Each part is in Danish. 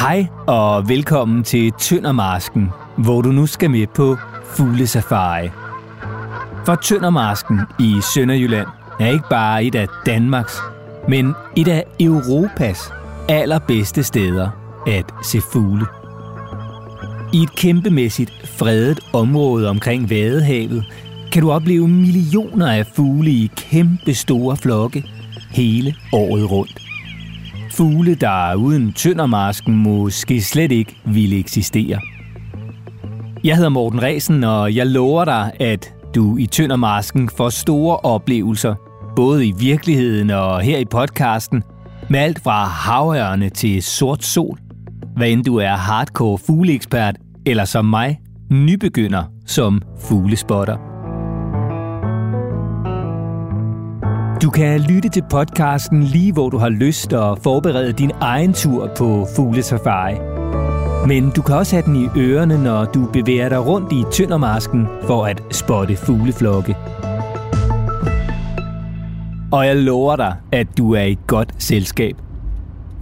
Hej og velkommen til Tøndermarsken, hvor du nu skal med på fuglesafari. For Tøndermarsken i Sønderjylland er ikke bare et af Danmarks, men et af Europas allerbedste steder at se fugle. I et kæmpemæssigt fredet område omkring Vadehavet kan du opleve millioner af fugle i kæmpe store flokke hele året rundt. Fugle, der uden tøndermasken måske slet ikke ville eksistere. Jeg hedder Morten Resen, og jeg lover dig, at du i Tøndermasken får store oplevelser, både i virkeligheden og her i podcasten, med alt fra havørne til sort sol. Hvad end du er hardcore fugleekspert, eller som mig, nybegynder som fuglespotter. Du kan lytte til podcasten lige hvor du har lyst og forberede din egen tur på fuglesafari. Men du kan også have den i ørerne, når du bevæger dig rundt i tøndermasken for at spotte fugleflokke. Og jeg lover dig, at du er i godt selskab.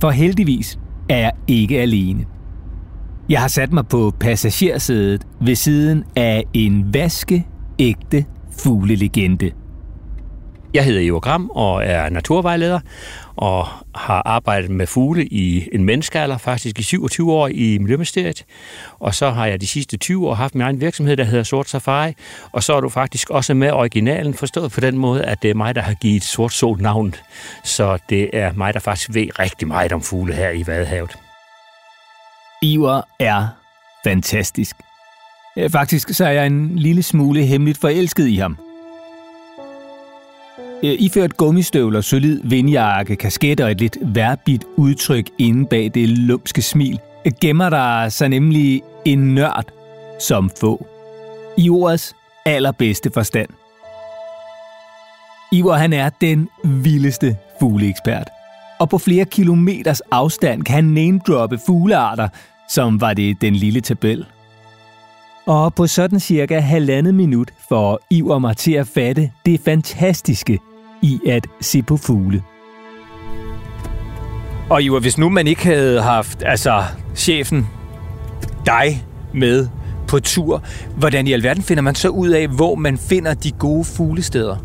For heldigvis er jeg ikke alene. Jeg har sat mig på passagersædet ved siden af en vaskeægte fuglelegende – jeg hedder Ivo Gram og er naturvejleder og har arbejdet med fugle i en menneskealder, faktisk i 27 år i Miljøministeriet. Og så har jeg de sidste 20 år haft min egen virksomhed, der hedder Sort Safari. Og så er du faktisk også med originalen, forstået på den måde, at det er mig, der har givet Sort Sol navnet. Så det er mig, der faktisk ved rigtig meget om fugle her i Vadehavet. Iver er fantastisk. Faktisk så er jeg en lille smule hemmeligt forelsket i ham. Øh, iført gummistøvler, solid vindjakke, kasket og et lidt værbit udtryk inde bag det lumske smil, øh, gemmer der sig nemlig en nørd som få. I ordets allerbedste forstand. Ivar han er den vildeste fugleekspert. Og på flere kilometers afstand kan han name-droppe fuglearter, som var det den lille tabel. Og på sådan cirka halvandet minut for iver mig til at fatte det fantastiske i at se på fugle. Og Iver, hvis nu man ikke havde haft altså, chefen, dig, med på tur, hvordan i alverden finder man så ud af, hvor man finder de gode fuglesteder?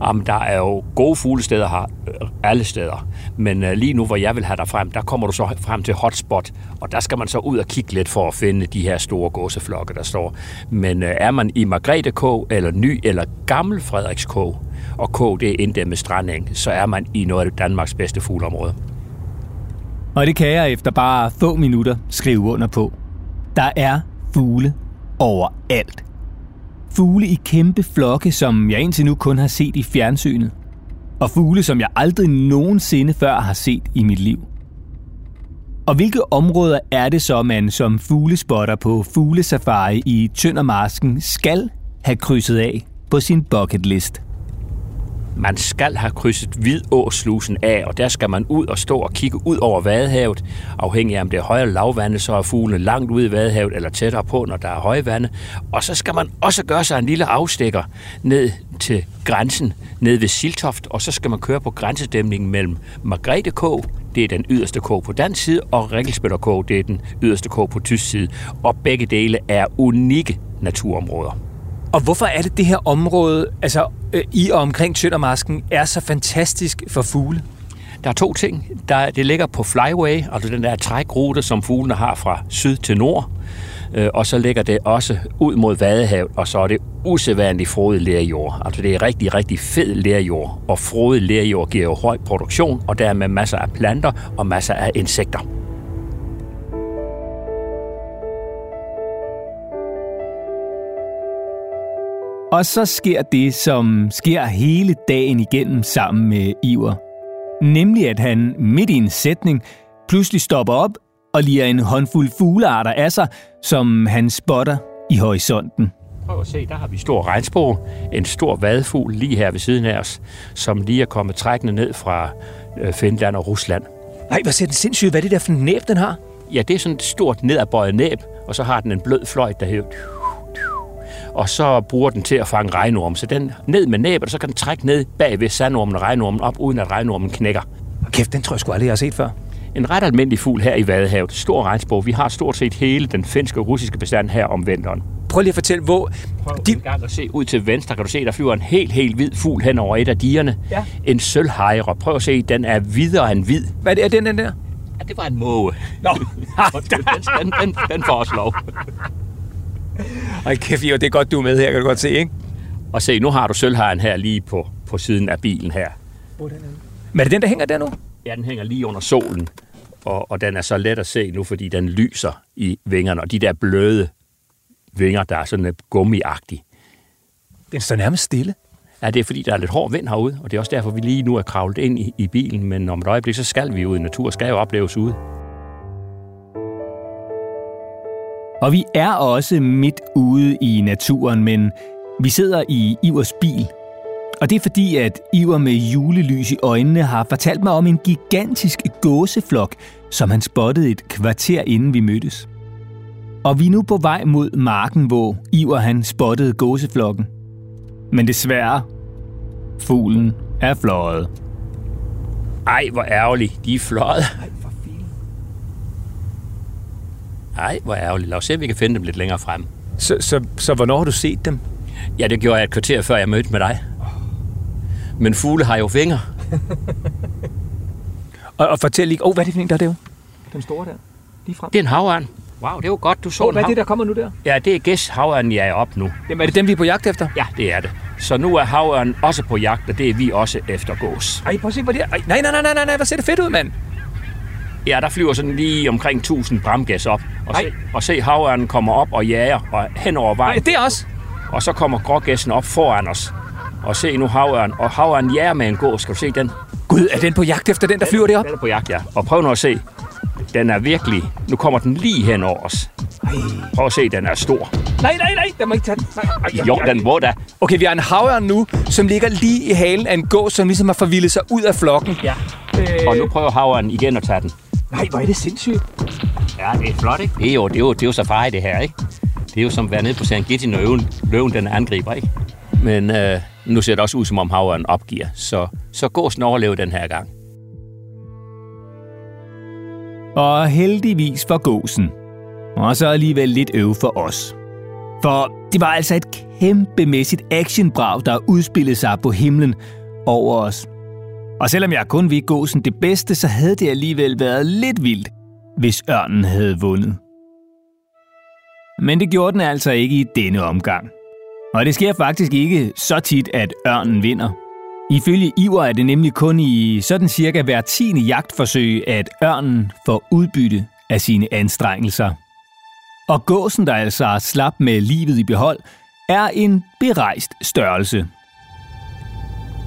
Ah, Jamen, der er jo gode fuglesteder her øh, alle steder. Men øh, lige nu, hvor jeg vil have dig frem, der kommer du så frem til hotspot, og der skal man så ud og kigge lidt for at finde de her store gåseflokke, der står. Men øh, er man i Margrethe K, eller Ny, eller Gammel Frederiks K, og K, det er inddæmmet strandeng, så er man i noget af Danmarks bedste fugleområde. Og det kan jeg efter bare få minutter skrive under på. Der er fugle overalt. Fugle i kæmpe flokke, som jeg indtil nu kun har set i fjernsynet. Og fugle, som jeg aldrig nogensinde før har set i mit liv. Og hvilke områder er det så, man som fuglespotter på fuglesafari i Tøndermarsken skal have krydset af på sin bucket list? Man skal have krydset Hvidåslusen af, og der skal man ud og stå og kigge ud over Vadehavet. Afhængig af om det er højere lavvande, så er fuglene langt ude i Vadehavet eller tættere på, når der er højvande. Og så skal man også gøre sig en lille afstikker ned til grænsen, ned ved Siltoft, og så skal man køre på grænsedæmningen mellem Margrethe K, det er den yderste kog på dansk side, og Rikkelsbøtter K, det er den yderste kog på tysk side. Og begge dele er unikke naturområder. Og hvorfor er det, det her område, altså øh, i og omkring Tøndermasken, er så fantastisk for fugle? Der er to ting. Der, det ligger på Flyway, altså den der trækrute, som fuglene har fra syd til nord. Øh, og så ligger det også ud mod Vadehavet, og så er det usædvanligt frodig lærjord. Altså det er rigtig, rigtig fed lærjord, og frodig lærjord giver jo høj produktion, og dermed masser af planter og masser af insekter. Og så sker det, som sker hele dagen igennem sammen med Iver. Nemlig at han midt i en sætning pludselig stopper op og liger en håndfuld fuglearter af sig, som han spotter i horisonten. Prøv at se, der har vi stor regnsbo, en stor vadfugl lige her ved siden af os, som lige er kommet trækkende ned fra øh, Finland og Rusland. Nej, hvad ser den sindssygt? Hvad er det der for en næb, den har? Ja, det er sådan et stort nedadbøjet næb, og så har den en blød fløjt, der hedder og så bruger den til at fange regnorm. Så den ned med næbet, og så kan den trække ned bag ved sandormen og regnormen op, uden at regnormen knækker. Kæft, den tror jeg sgu aldrig, jeg har set før. en ret almindelig fugl her i Vadehavet. Stor regnsbog. Vi har stort set hele den finske og russiske bestand her om vinteren. Prøv lige at fortælle, hvor... Prøv de... en gang at se ud til venstre, kan du se, der flyver en helt, helt hvid fugl hen over et af dierne. Ja. En sølvhejre. Prøv at se, den er hvidere end hvid. Hvad er det, er den, den der? Ja, det var en måge. Nå. den, den, den, den får os lov. Ej, kæft, jo, det er godt, du er med her, kan du godt se, ikke? Og se, nu har du sølvhejren her lige på, på siden af bilen her. Hvor den er? Men er det den, der hænger der nu? Ja, den hænger lige under solen. Og, og den er så let at se nu, fordi den lyser i vingerne. Og de der bløde vinger, der er sådan gummiagtige. Den står nærmest stille. Ja, det er fordi, der er lidt hård vind herude, og det er også derfor, vi lige nu er kravlet ind i, i bilen. Men om et øjeblik, så skal vi ud i natur, skal jo opleves ude. Og vi er også midt ude i naturen, men vi sidder i Ivers bil. Og det er fordi, at Iver med julelys i øjnene har fortalt mig om en gigantisk gåseflok, som han spottede et kvarter inden vi mødtes. Og vi er nu på vej mod marken, hvor Iver han spottede gåseflokken. Men desværre, fuglen er fløjet. Ej, hvor ærgerligt. De er fløjet. Ej, hvor ærgerligt. Lad os se, om vi kan finde dem lidt længere frem. Så, så, så hvornår har du set dem? Ja, det gjorde jeg et kvarter før jeg mødte med dig. Men fugle har jo vinger. og, og fortæl lige, oh, hvad er det for en, der er der? Den store der, lige frem. Det er en havørn. Wow, det var godt, du så oh, hvad er det, der kommer nu der? Ja, det er gæs havørn, jeg er op nu. Jamen, er det dem, vi er på jagt efter? Ja, det er det. Så nu er havørn også på jagt, og det er vi også efter gås. Ej, prøv at se på det Ej, nej, nej, nej, nej, nej, hvor ser det fedt ud, mand. Ja, der flyver sådan lige omkring 1000 bramgæs op. Og se, og se havørnen kommer op og jager og hen over vejen. Nej, det er også. Og så kommer grågæssen op foran os. Og se nu havørn. Og havørn jager med en gås. Skal du se den? Gud, er den på jagt efter den, der flyver derop? Den er på jagt, ja. Og prøv nu at se. Den er virkelig... Nu kommer den lige hen over os. Ej. Prøv at se, den er stor. Nej, nej, nej, den må ikke tage den. Nej, ej, jo, den må da. Okay, vi har en havørn nu, som ligger lige i halen af en gås, som ligesom har forvildet sig ud af flokken. Ja. Øh... Og nu prøver havørnen igen at tage den. Nej, hvor er det sindssygt. Ja, det er flot, ikke? Det er jo, det er jo, det er jo safari, det her, ikke? Det er jo som at være nede på Serengeti, når løven, løven den angriber, ikke? Men øh, nu ser det også ud, som om havren opgiver. Så, så gåsen overlever den her gang. Og heldigvis for gåsen. Og så alligevel lidt øv for os. For det var altså et kæmpemæssigt actionbrag, der udspillede sig på himlen over os. Og selvom jeg kun ville gåsen det bedste, så havde det alligevel været lidt vildt, hvis ørnen havde vundet. Men det gjorde den altså ikke i denne omgang. Og det sker faktisk ikke så tit, at ørnen vinder. Ifølge Iver er det nemlig kun i sådan cirka hver tiende jagtforsøg, at ørnen får udbytte af sine anstrengelser. Og gåsen, der altså slap med livet i behold, er en berejst størrelse.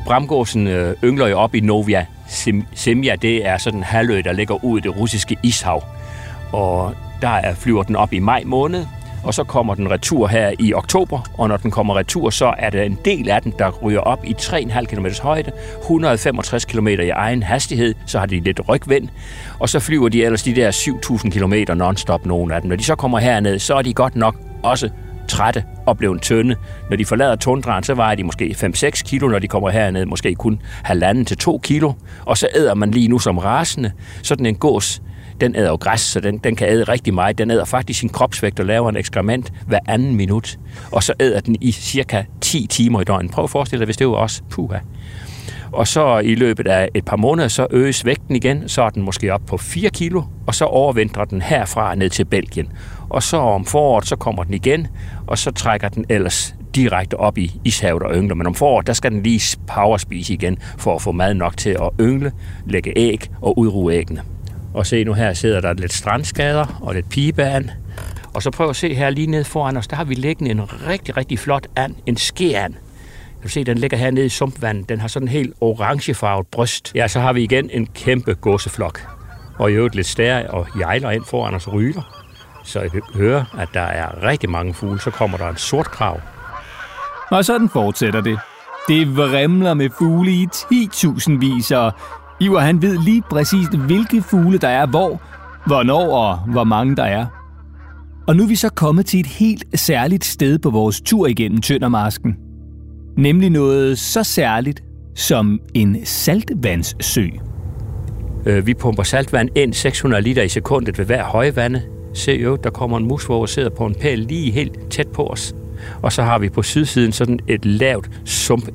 Bramgåsen øh, yngler jo op i Novia Semja. Det er sådan en halvø, der ligger ud i det russiske ishav. Og der flyver den op i maj måned, og så kommer den retur her i oktober, og når den kommer retur, så er det en del af den, der ryger op i 3,5 km højde, 165 km i egen hastighed, så har de lidt rygvind, og så flyver de ellers de der 7.000 km nonstop, nogle af dem. Når de så kommer herned, så er de godt nok også trætte og blevet tynde. Når de forlader tundraen, så vejer de måske 5-6 kilo, når de kommer herned, måske kun halvanden til 2 kilo. Og så æder man lige nu som rasende. Sådan en gås, den æder jo græs, så den, den kan æde rigtig meget. Den æder faktisk sin kropsvægt og laver en ekskrement hver anden minut. Og så æder den i cirka 10 timer i døgnet. Prøv at forestille dig, hvis det var os. Puha. Og så i løbet af et par måneder, så øges vægten igen, så er den måske op på 4 kilo, og så overvintrer den herfra ned til Belgien. Og så om foråret, så kommer den igen, og så trækker den ellers direkte op i ishavet og yngler. Men om foråret, der skal den lige powerspise igen, for at få mad nok til at yngle, lægge æg og udruge æggene. Og se nu her sidder der lidt strandskader og lidt pigeband. Og så prøv at se her lige nede foran os, der har vi liggende en rigtig, rigtig flot and, en skeand. Du se, den ligger her nede i sumpvandet. Den har sådan en helt orangefarvet bryst. Ja, så har vi igen en kæmpe gåseflok. Og i øvrigt lidt stær og jejler ind foran os ryler. Så I hører, at der er rigtig mange fugle. Så kommer der en sort krav. Og sådan fortsætter det. Det vrimler med fugle i 10.000 vis, og Iver han ved lige præcis, hvilke fugle der er hvor, hvornår og hvor mange der er. Og nu er vi så kommet til et helt særligt sted på vores tur igennem Tøndermarsken. Nemlig noget så særligt som en saltvandssø. Øh, vi pumper saltvand ind 600 liter i sekundet ved hver højvande. Se jo, der kommer en musvåge og sidder på en pæl lige helt tæt på os. Og så har vi på sydsiden sådan et lavt sump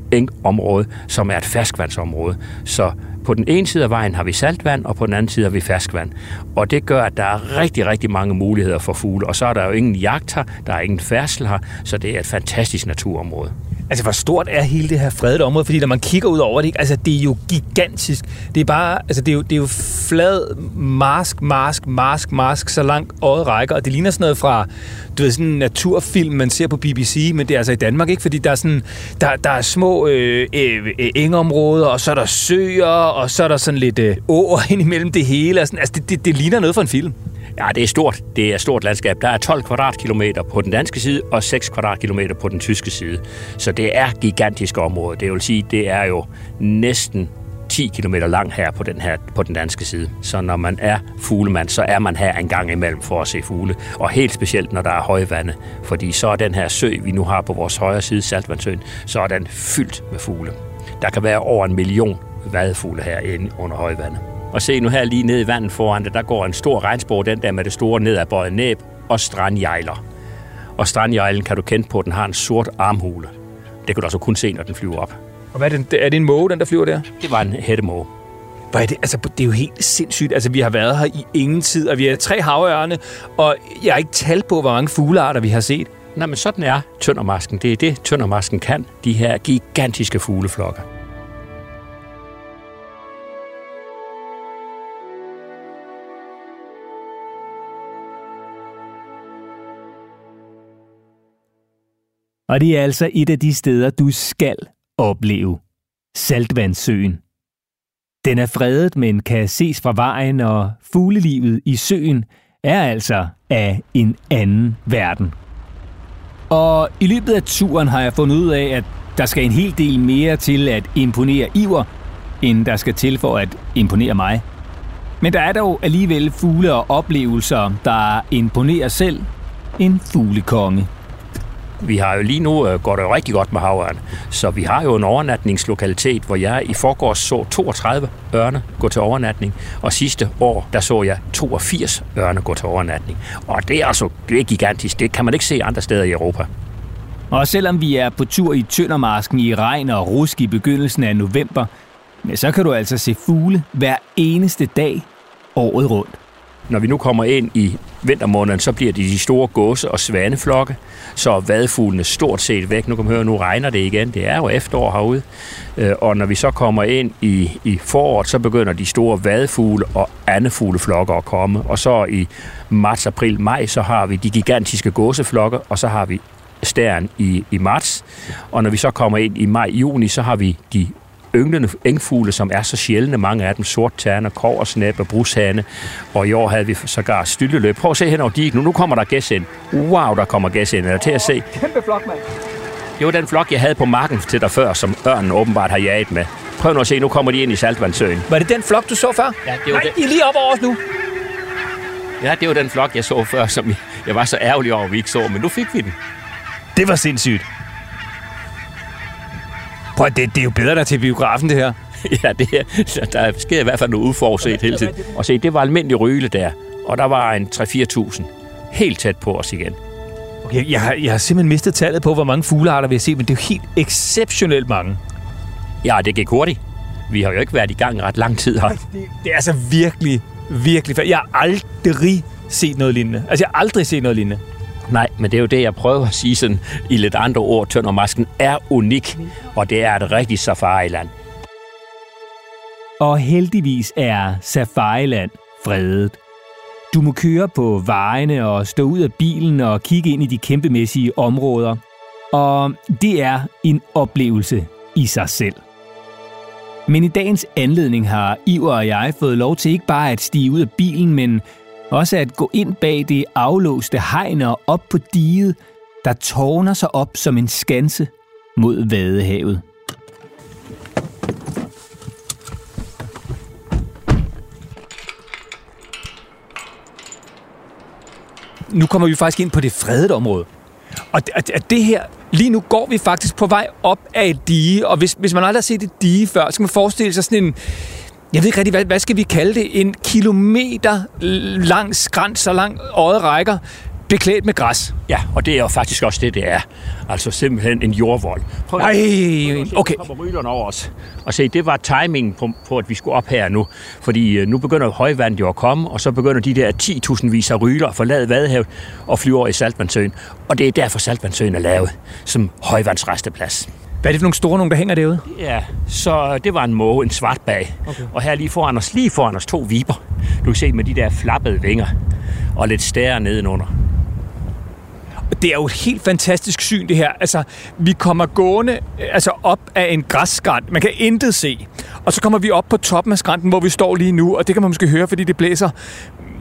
område som er et ferskvandsområde. Så på den ene side af vejen har vi saltvand, og på den anden side har vi ferskvand. Og det gør, at der er rigtig, rigtig mange muligheder for fugle. Og så er der jo ingen jagt her, der er ingen færdsel her, så det er et fantastisk naturområde. Altså, hvor stort er hele det her fredede område? Fordi når man kigger ud over det, altså, det er jo gigantisk. Det er bare, altså, det er jo, det er jo flad mask, mask, mask, mask, så langt øjet rækker. Og det ligner sådan noget fra, du ved, sådan en naturfilm, man ser på BBC, men det er altså i Danmark, ikke? Fordi der er sådan, der, der er små øh, øh, øh engområder, og så er der søer, og så er der sådan lidt øh, åer ind imellem det hele. Altså, altså det, det, det ligner noget fra en film. Ja, det er stort. Det er et stort landskab. Der er 12 kvadratkilometer på den danske side og 6 kvadratkilometer på den tyske side. Så det er gigantisk område. Det vil sige, det er jo næsten 10 km lang her på den her på den danske side. Så når man er fuglemand, så er man her en gang imellem for at se fugle. Og helt specielt, når der er højvande. Fordi så er den her sø, vi nu har på vores højre side, Saltvandsøen, så er den fyldt med fugle. Der kan være over en million vadefugle herinde under højvandet. Og se nu her lige nede i vandet foran det, der går en stor regnsborg, den der med det store nedadbøjet næb, og strandjejler. Og strandjejlen kan du kende på, den har en sort armhule. Det kan du også kun se, når den flyver op. Og hvad er det, er det en måge, den der flyver der? Det var en hættemåge. Hvor er det, altså, det er jo helt sindssygt. Altså, vi har været her i ingen tid, og vi er tre havørne, og jeg har ikke talt på, hvor mange fuglearter vi har set. Nej, men sådan er tøndermasken. Det er det, tøndermasken kan. De her gigantiske fugleflokker. Og det er altså et af de steder, du skal opleve. Saltvandssøen. Den er fredet, men kan ses fra vejen, og fuglelivet i søen er altså af en anden verden. Og i løbet af turen har jeg fundet ud af, at der skal en hel del mere til at imponere Iver, end der skal til for at imponere mig. Men der er dog alligevel fugle og oplevelser, der imponerer selv en fuglekonge. Vi har jo lige nu øh, går det jo rigtig godt med havørn, så vi har jo en overnatningslokalitet, hvor jeg i forgårs så 32 ørne gå til overnatning, og sidste år, der så jeg 82 ørne gå til overnatning. Og det er altså det er gigantisk. Det kan man ikke se andre steder i Europa. Og selvom vi er på tur i Tøndermarsken i regn og rusk i begyndelsen af november, så kan du altså se fugle hver eneste dag året rundt. Når vi nu kommer ind i vintermåneden, så bliver det de store gåse- og svaneflokke, så vadfuglene stort set væk. Nu kan man høre, nu regner det igen. Det er jo efterår herude. Øh, og når vi så kommer ind i, i foråret, så begynder de store vadfugle og andefugleflokke at komme. Og så i marts, april, maj, så har vi de gigantiske gåseflokke, og så har vi stæren i, i marts. Og når vi så kommer ind i maj, juni, så har vi de ynglende engfugle, som er så sjældne, mange af dem, sort tærne, koversnæppe, brushane, og i år havde vi sågar stylteløb. Prøv at se hen over de nu. Nu kommer der gæs ind. Wow, der kommer gæs ind. Er til at se? Kæmpe flok, mand. Det var den flok, jeg havde på marken til dig før, som ørnen åbenbart har jaget med. Prøv nu at se, nu kommer de ind i Saltvandssøen. Var det den flok, du så før? Ja, det var Nej, det. I er lige op over os nu. Ja, det var den flok, jeg så før, som jeg var så ærgerlig over, at vi ikke så, men nu fik vi den. Det var sindssygt. Prøv, det, det er jo bedre der til biografen, det her. ja, det er, der sker i hvert fald noget udforudset hele tiden. Og se, det var almindelig ryle der, og der var en 3-4.000 helt tæt på os igen. Okay, jeg har, jeg har simpelthen mistet tallet på, hvor mange fuglearter vi har set, men det er jo helt exceptionelt mange. Ja, det gik hurtigt. Vi har jo ikke været i gang ret lang tid her. Det, det er altså virkelig, virkelig... Jeg har aldrig set noget lignende. Altså, jeg har aldrig set noget lignende. Nej, men det er jo det, jeg prøver at sige sådan, i lidt andre ord. Tøndermasken er unik, og det er et rigtigt safariland. Og heldigvis er safariland fredet. Du må køre på vejene og stå ud af bilen og kigge ind i de kæmpemæssige områder. Og det er en oplevelse i sig selv. Men i dagens anledning har Iver og jeg fået lov til ikke bare at stige ud af bilen, men også at gå ind bag det aflåste hegn og op på diget, der tårner sig op som en skanse mod Vadehavet. Nu kommer vi faktisk ind på det fredede område. Og det, at det her, lige nu går vi faktisk på vej op af et dige, og hvis, hvis man aldrig har set et dige før, så kan man forestille sig sådan en, jeg ved ikke rigtig, hvad, hvad skal vi kalde det? En kilometer lang skrant, så lang øjet rækker, beklædt med græs. Ja, og det er jo faktisk også det, det er. Altså simpelthen en jordvold. Prøv, Nej, okay. Nu kommer ryderne over os. Og se, det var timingen på, på, at vi skulle op her nu. Fordi øh, nu begynder højvandet jo at komme, og så begynder de der 10.000 vis af ryler at forlade Vadehavet og flyve over i Saltvandsøen. Og det er derfor Saltvandsøen er lavet som højvandsresteplads. Hvad er det for nogle store nogle, der hænger derude? Ja, så det var en måge, en svart bag. Okay. Og her lige foran os, lige foran os to viber. Du kan se med de der flappede vinger og lidt stærre nedenunder. Det er jo et helt fantastisk syn, det her. Altså, vi kommer gående altså op af en græsskrænt. Man kan intet se. Og så kommer vi op på toppen af skrænten, hvor vi står lige nu, og det kan man måske høre, fordi det blæser.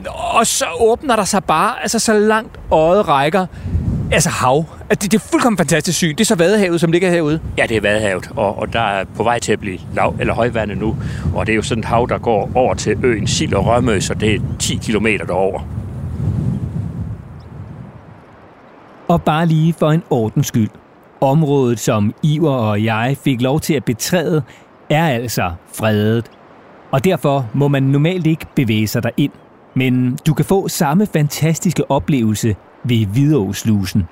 Og så åbner der sig bare, altså så langt øjet rækker, altså hav. Det, det er fuldkommen fantastisk syn. Det er så Vadehavet, som ligger herude. Ja, det er Vadehavet, og, og der er på vej til at blive lav, eller højvandet nu. Og det er jo sådan et hav, der går over til øen Sild og Rømø, så det er 10 km derover. Og bare lige for en ordens skyld. Området, som Iver og jeg fik lov til at betræde, er altså fredet. Og derfor må man normalt ikke bevæge sig derind. Men du kan få samme fantastiske oplevelse ved Hvidåslusen.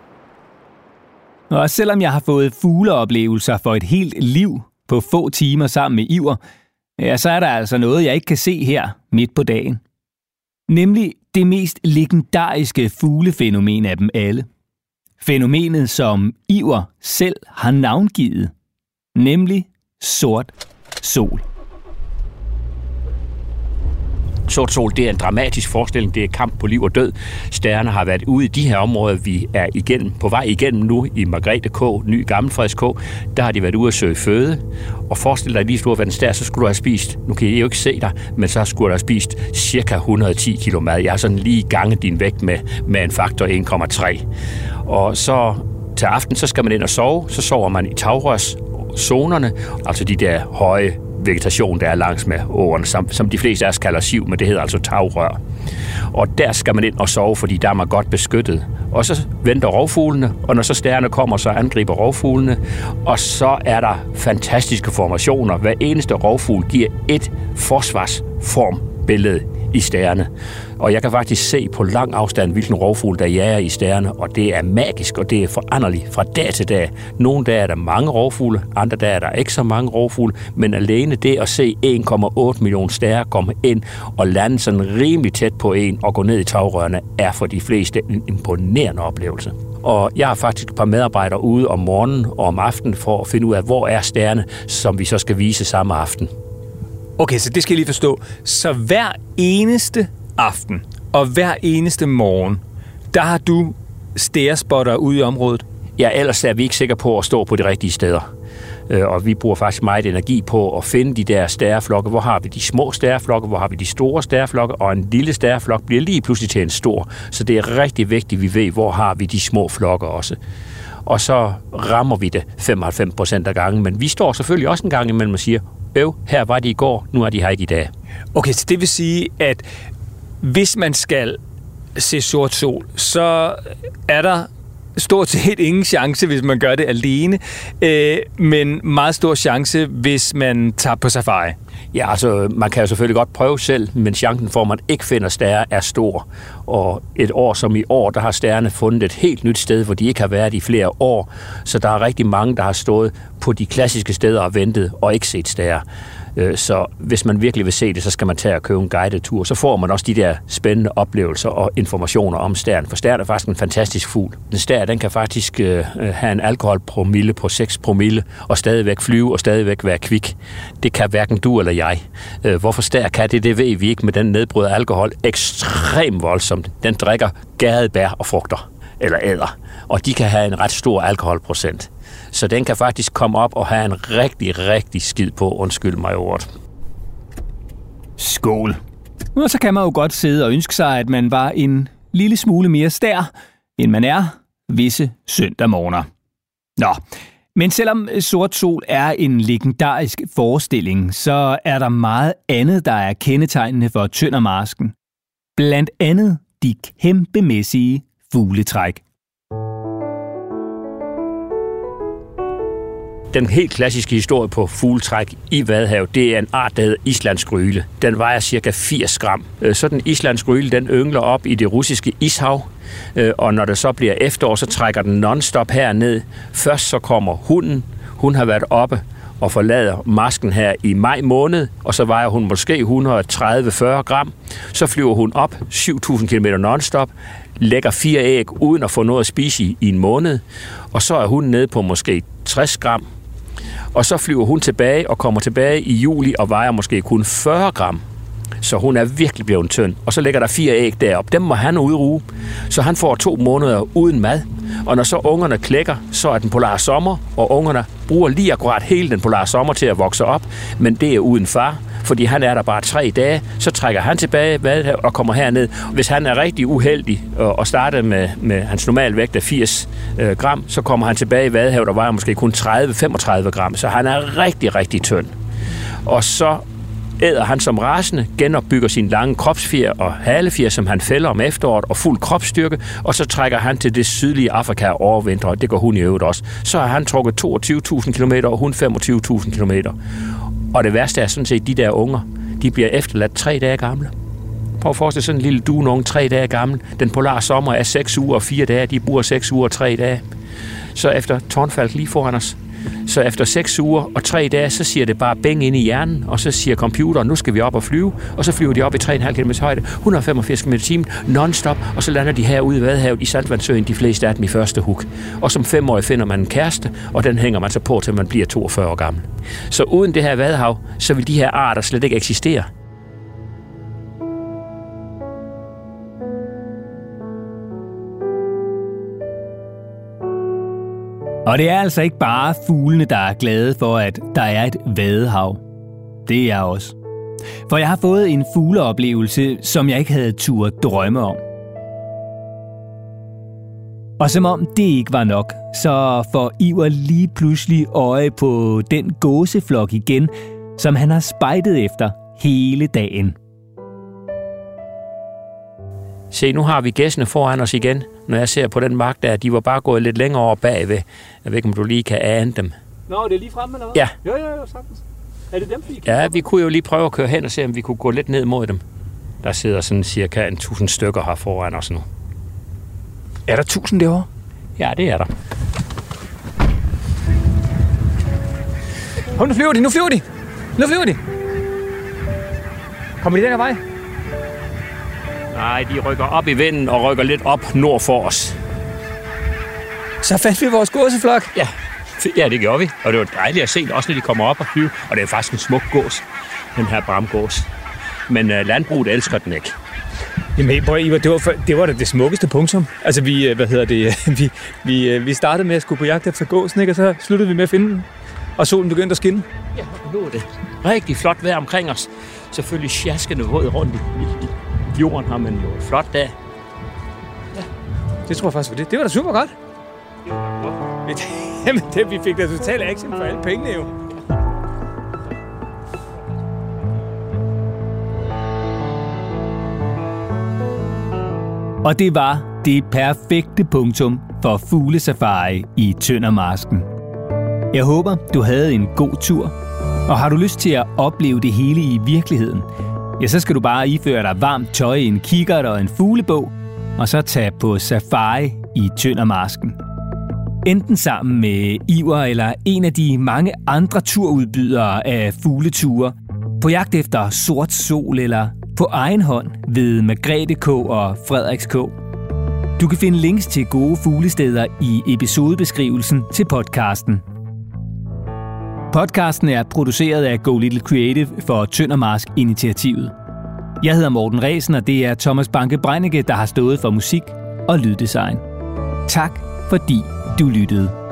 Og selvom jeg har fået fugleoplevelser for et helt liv på få timer sammen med Iver, ja, så er der altså noget, jeg ikke kan se her midt på dagen. Nemlig det mest legendariske fuglefænomen af dem alle. Fænomenet, som Iver selv har navngivet, nemlig sort sol. Sort Sol, det er en dramatisk forestilling. Det er kamp på liv og død. Stjerner har været ude i de her områder, vi er igennem, på vej igennem nu i Margrethe K., Ny Gammelfreds K. Der har de været ude at søge føde. Og forestil dig lige, at du har så skulle du have spist, nu kan jeg jo ikke se dig, men så skulle du have spist cirka 110 kilo mad. Jeg har sådan lige ganget din vægt med, med en faktor 1,3. Og så til aften, så skal man ind og sove. Så sover man i tagrørs zonerne, altså de der høje vegetation, der er langs med åerne, som, som de fleste af os kalder siv, men det hedder altså tagrør. Og der skal man ind og sove, fordi der er man godt beskyttet. Og så venter rovfuglene, og når så stærne kommer, så angriber rovfuglene. Og så er der fantastiske formationer. Hver eneste rovfugl giver et forsvarsformbillede i stærne. Og jeg kan faktisk se på lang afstand, hvilken rovfugl der jager i stjerne, og det er magisk, og det er foranderligt fra dag til dag. Nogle dage er der mange rovfugle, andre dage er der ikke så mange rovfugle, men alene det at se 1,8 millioner stjerner komme ind og lande sådan rimelig tæt på en og gå ned i tagrørene, er for de fleste en imponerende oplevelse. Og jeg har faktisk et par medarbejdere ude om morgenen og om aftenen for at finde ud af, hvor er stjerne, som vi så skal vise samme aften. Okay, så det skal jeg lige forstå. Så hver eneste aften og hver eneste morgen, der har du stærespotter ude i området? Ja, ellers er vi ikke sikre på at stå på de rigtige steder. Øh, og vi bruger faktisk meget energi på at finde de der stærflokke. Hvor har vi de små stærflokke, hvor har vi de store stærflokke, og en lille stærflok bliver lige pludselig til en stor. Så det er rigtig vigtigt, at vi ved, hvor har vi de små flokke også. Og så rammer vi det 95 procent af gangen. Men vi står selvfølgelig også en gang imellem og siger, øv, her var de i går, nu er de her ikke i dag. Okay, så det vil sige, at hvis man skal se sort sol, så er der stort set ingen chance, hvis man gør det alene, øh, men meget stor chance, hvis man tager på safari. Ja, altså man kan jo selvfølgelig godt prøve selv, men chancen for, at man ikke finder stær, er stor. Og et år som i år, der har stærne fundet et helt nyt sted, hvor de ikke har været i flere år. Så der er rigtig mange, der har stået på de klassiske steder og ventet og ikke set stær. Øh, så hvis man virkelig vil se det, så skal man tage og købe en guided tur. Så får man også de der spændende oplevelser og informationer om stæren. For stæren er faktisk en fantastisk fugl. Den stær, den kan faktisk øh, øh, have en alkoholpromille på 6 promille og stadigvæk flyve og stadigvæk være kvik. Det kan hverken du eller jeg. Hvorfor stær kan det, det ved vi ikke med den nedbryder alkohol. Ekstremt voldsomt. Den drikker gadebær og frugter eller æder. Og de kan have en ret stor alkoholprocent. Så den kan faktisk komme op og have en rigtig, rigtig skid på, undskyld mig ordet. Skål. Og så kan man jo godt sidde og ønske sig, at man var en lille smule mere stær, end man er visse søndag morgener. Nå, men selvom Sort Sol er en legendarisk forestilling, så er der meget andet, der er kendetegnende for Tøndermarsken. Blandt andet de kæmpemæssige fugletræk. Den helt klassiske historie på fugletræk i Vadhavet, det er en art, der hedder islandsk gryle. Den vejer cirka 80 gram. Øh, så den islandsk gryle, den yngler op i det russiske ishav, øh, og når det så bliver efterår, så trækker den nonstop herned. Først så kommer hunden, hun har været oppe og forlader masken her i maj måned, og så vejer hun måske 130-40 gram. Så flyver hun op 7.000 km nonstop, lægger fire æg uden at få noget at spise i, i en måned, og så er hun nede på måske 60 gram. Og så flyver hun tilbage og kommer tilbage i juli og vejer måske kun 40 gram. Så hun er virkelig blevet tynd. Og så ligger der fire æg derop. Dem må han udruge. Så han får to måneder uden mad. Og når så ungerne klækker, så er den polare sommer, og ungerne bruger lige akkurat hele den polare sommer til at vokse op, men det er uden far, fordi han er der bare tre dage, så trækker han tilbage hvad, og kommer herned. Hvis han er rigtig uheldig og starter med, med hans normale vægt af 80 øh, gram, så kommer han tilbage i Vadehavet og vejer måske kun 30-35 gram, så han er rigtig, rigtig tynd. Og så æder han som rasende, genopbygger sin lange kropsfjer og halefjer, som han fælder om efteråret, og fuld kropsstyrke, og så trækker han til det sydlige Afrika overvinter, og det går hun i øvrigt også. Så har han trukket 22.000 km, og hun 25.000 km. Og det værste er sådan set, de der unger, de bliver efterladt tre dage gamle. Prøv at forestille sådan en lille dununge, tre dage gammel. Den polar sommer er 6 uger og 4 dage. De bor 6 uger og 3 dage. Så efter tårnfald lige foran os, så efter 6 uger og 3 dage, så siger det bare bæng ind i hjernen, og så siger computeren, nu skal vi op og flyve, og så flyver de op i 3,5 km højde, 185 km i non-stop, og så lander de herude i Vadehavet i Saltvandsøen, de fleste af dem i første hug. Og som femårig finder man en kæreste, og den hænger man så på, til man bliver 42 år gammel. Så uden det her Vadehav, så vil de her arter slet ikke eksistere. Og det er altså ikke bare fuglene, der er glade for, at der er et vadehav. Det er jeg også. For jeg har fået en fugleoplevelse, som jeg ikke havde tur drømme om. Og som om det ikke var nok, så får Iver lige pludselig øje på den gåseflok igen, som han har spejdet efter hele dagen. Se, nu har vi gæstene foran os igen når jeg ser på den mark der, de var bare gået lidt længere over bagved. Jeg ved ikke, om du lige kan ane dem. Nå, det er lige fremme, eller hvad? Ja. Jo, jo, jo, sagtens. Er det dem, vi kan Ja, vi kunne jo lige prøve at køre hen og se, om vi kunne gå lidt ned mod dem. Der sidder sådan cirka en tusind stykker her foran os nu. Er der tusind derovre? Ja, det er der. Kom, nu flyver de, nu flyver de! Nu flyver de! Kommer de den her vej? Nej, de rykker op i vinden og rykker lidt op nord for os. Så fandt vi vores gåseflok. Ja, ja, det gjorde vi. Og det var dejligt at se, også når de kommer op og flyve. Og det er faktisk en smuk gås, den her bramgås. Men uh, landbruget elsker den ikke. Jamen, prøv, Ivar, det var, for, det var da det smukkeste punktum. Altså, vi, øh, hvad hedder det, vi, vi, øh, vi startede med at skulle på jagt efter gåsen, ikke? og så sluttede vi med at finde den. Og solen begyndte at skinne. Ja, nu er det rigtig flot vejr omkring os. Selvfølgelig sjaskende våd rundt i, jorden har man jo et flot dag. Ja. Det tror jeg faktisk var det. Det var da super godt. Jamen, det, vi fik da totalt action for alle pengene jo. Og det var det perfekte punktum for fuglesafari i Tøndermarsken. Jeg håber, du havde en god tur, og har du lyst til at opleve det hele i virkeligheden, ja, så skal du bare iføre dig varmt tøj, en kikkert og en fuglebog, og så tage på safari i Tøndermarsken. Enten sammen med Iver eller en af de mange andre turudbydere af fugleture, på jagt efter sort sol eller på egen hånd ved Margrethe K. og Frederiks K. Du kan finde links til gode fuglesteder i episodebeskrivelsen til podcasten. Podcasten er produceret af Go Little Creative for Tøndermarsk Initiativet. Jeg hedder Morten Resen, og det er Thomas Banke Breinicke, der har stået for musik og lyddesign. Tak fordi du lyttede.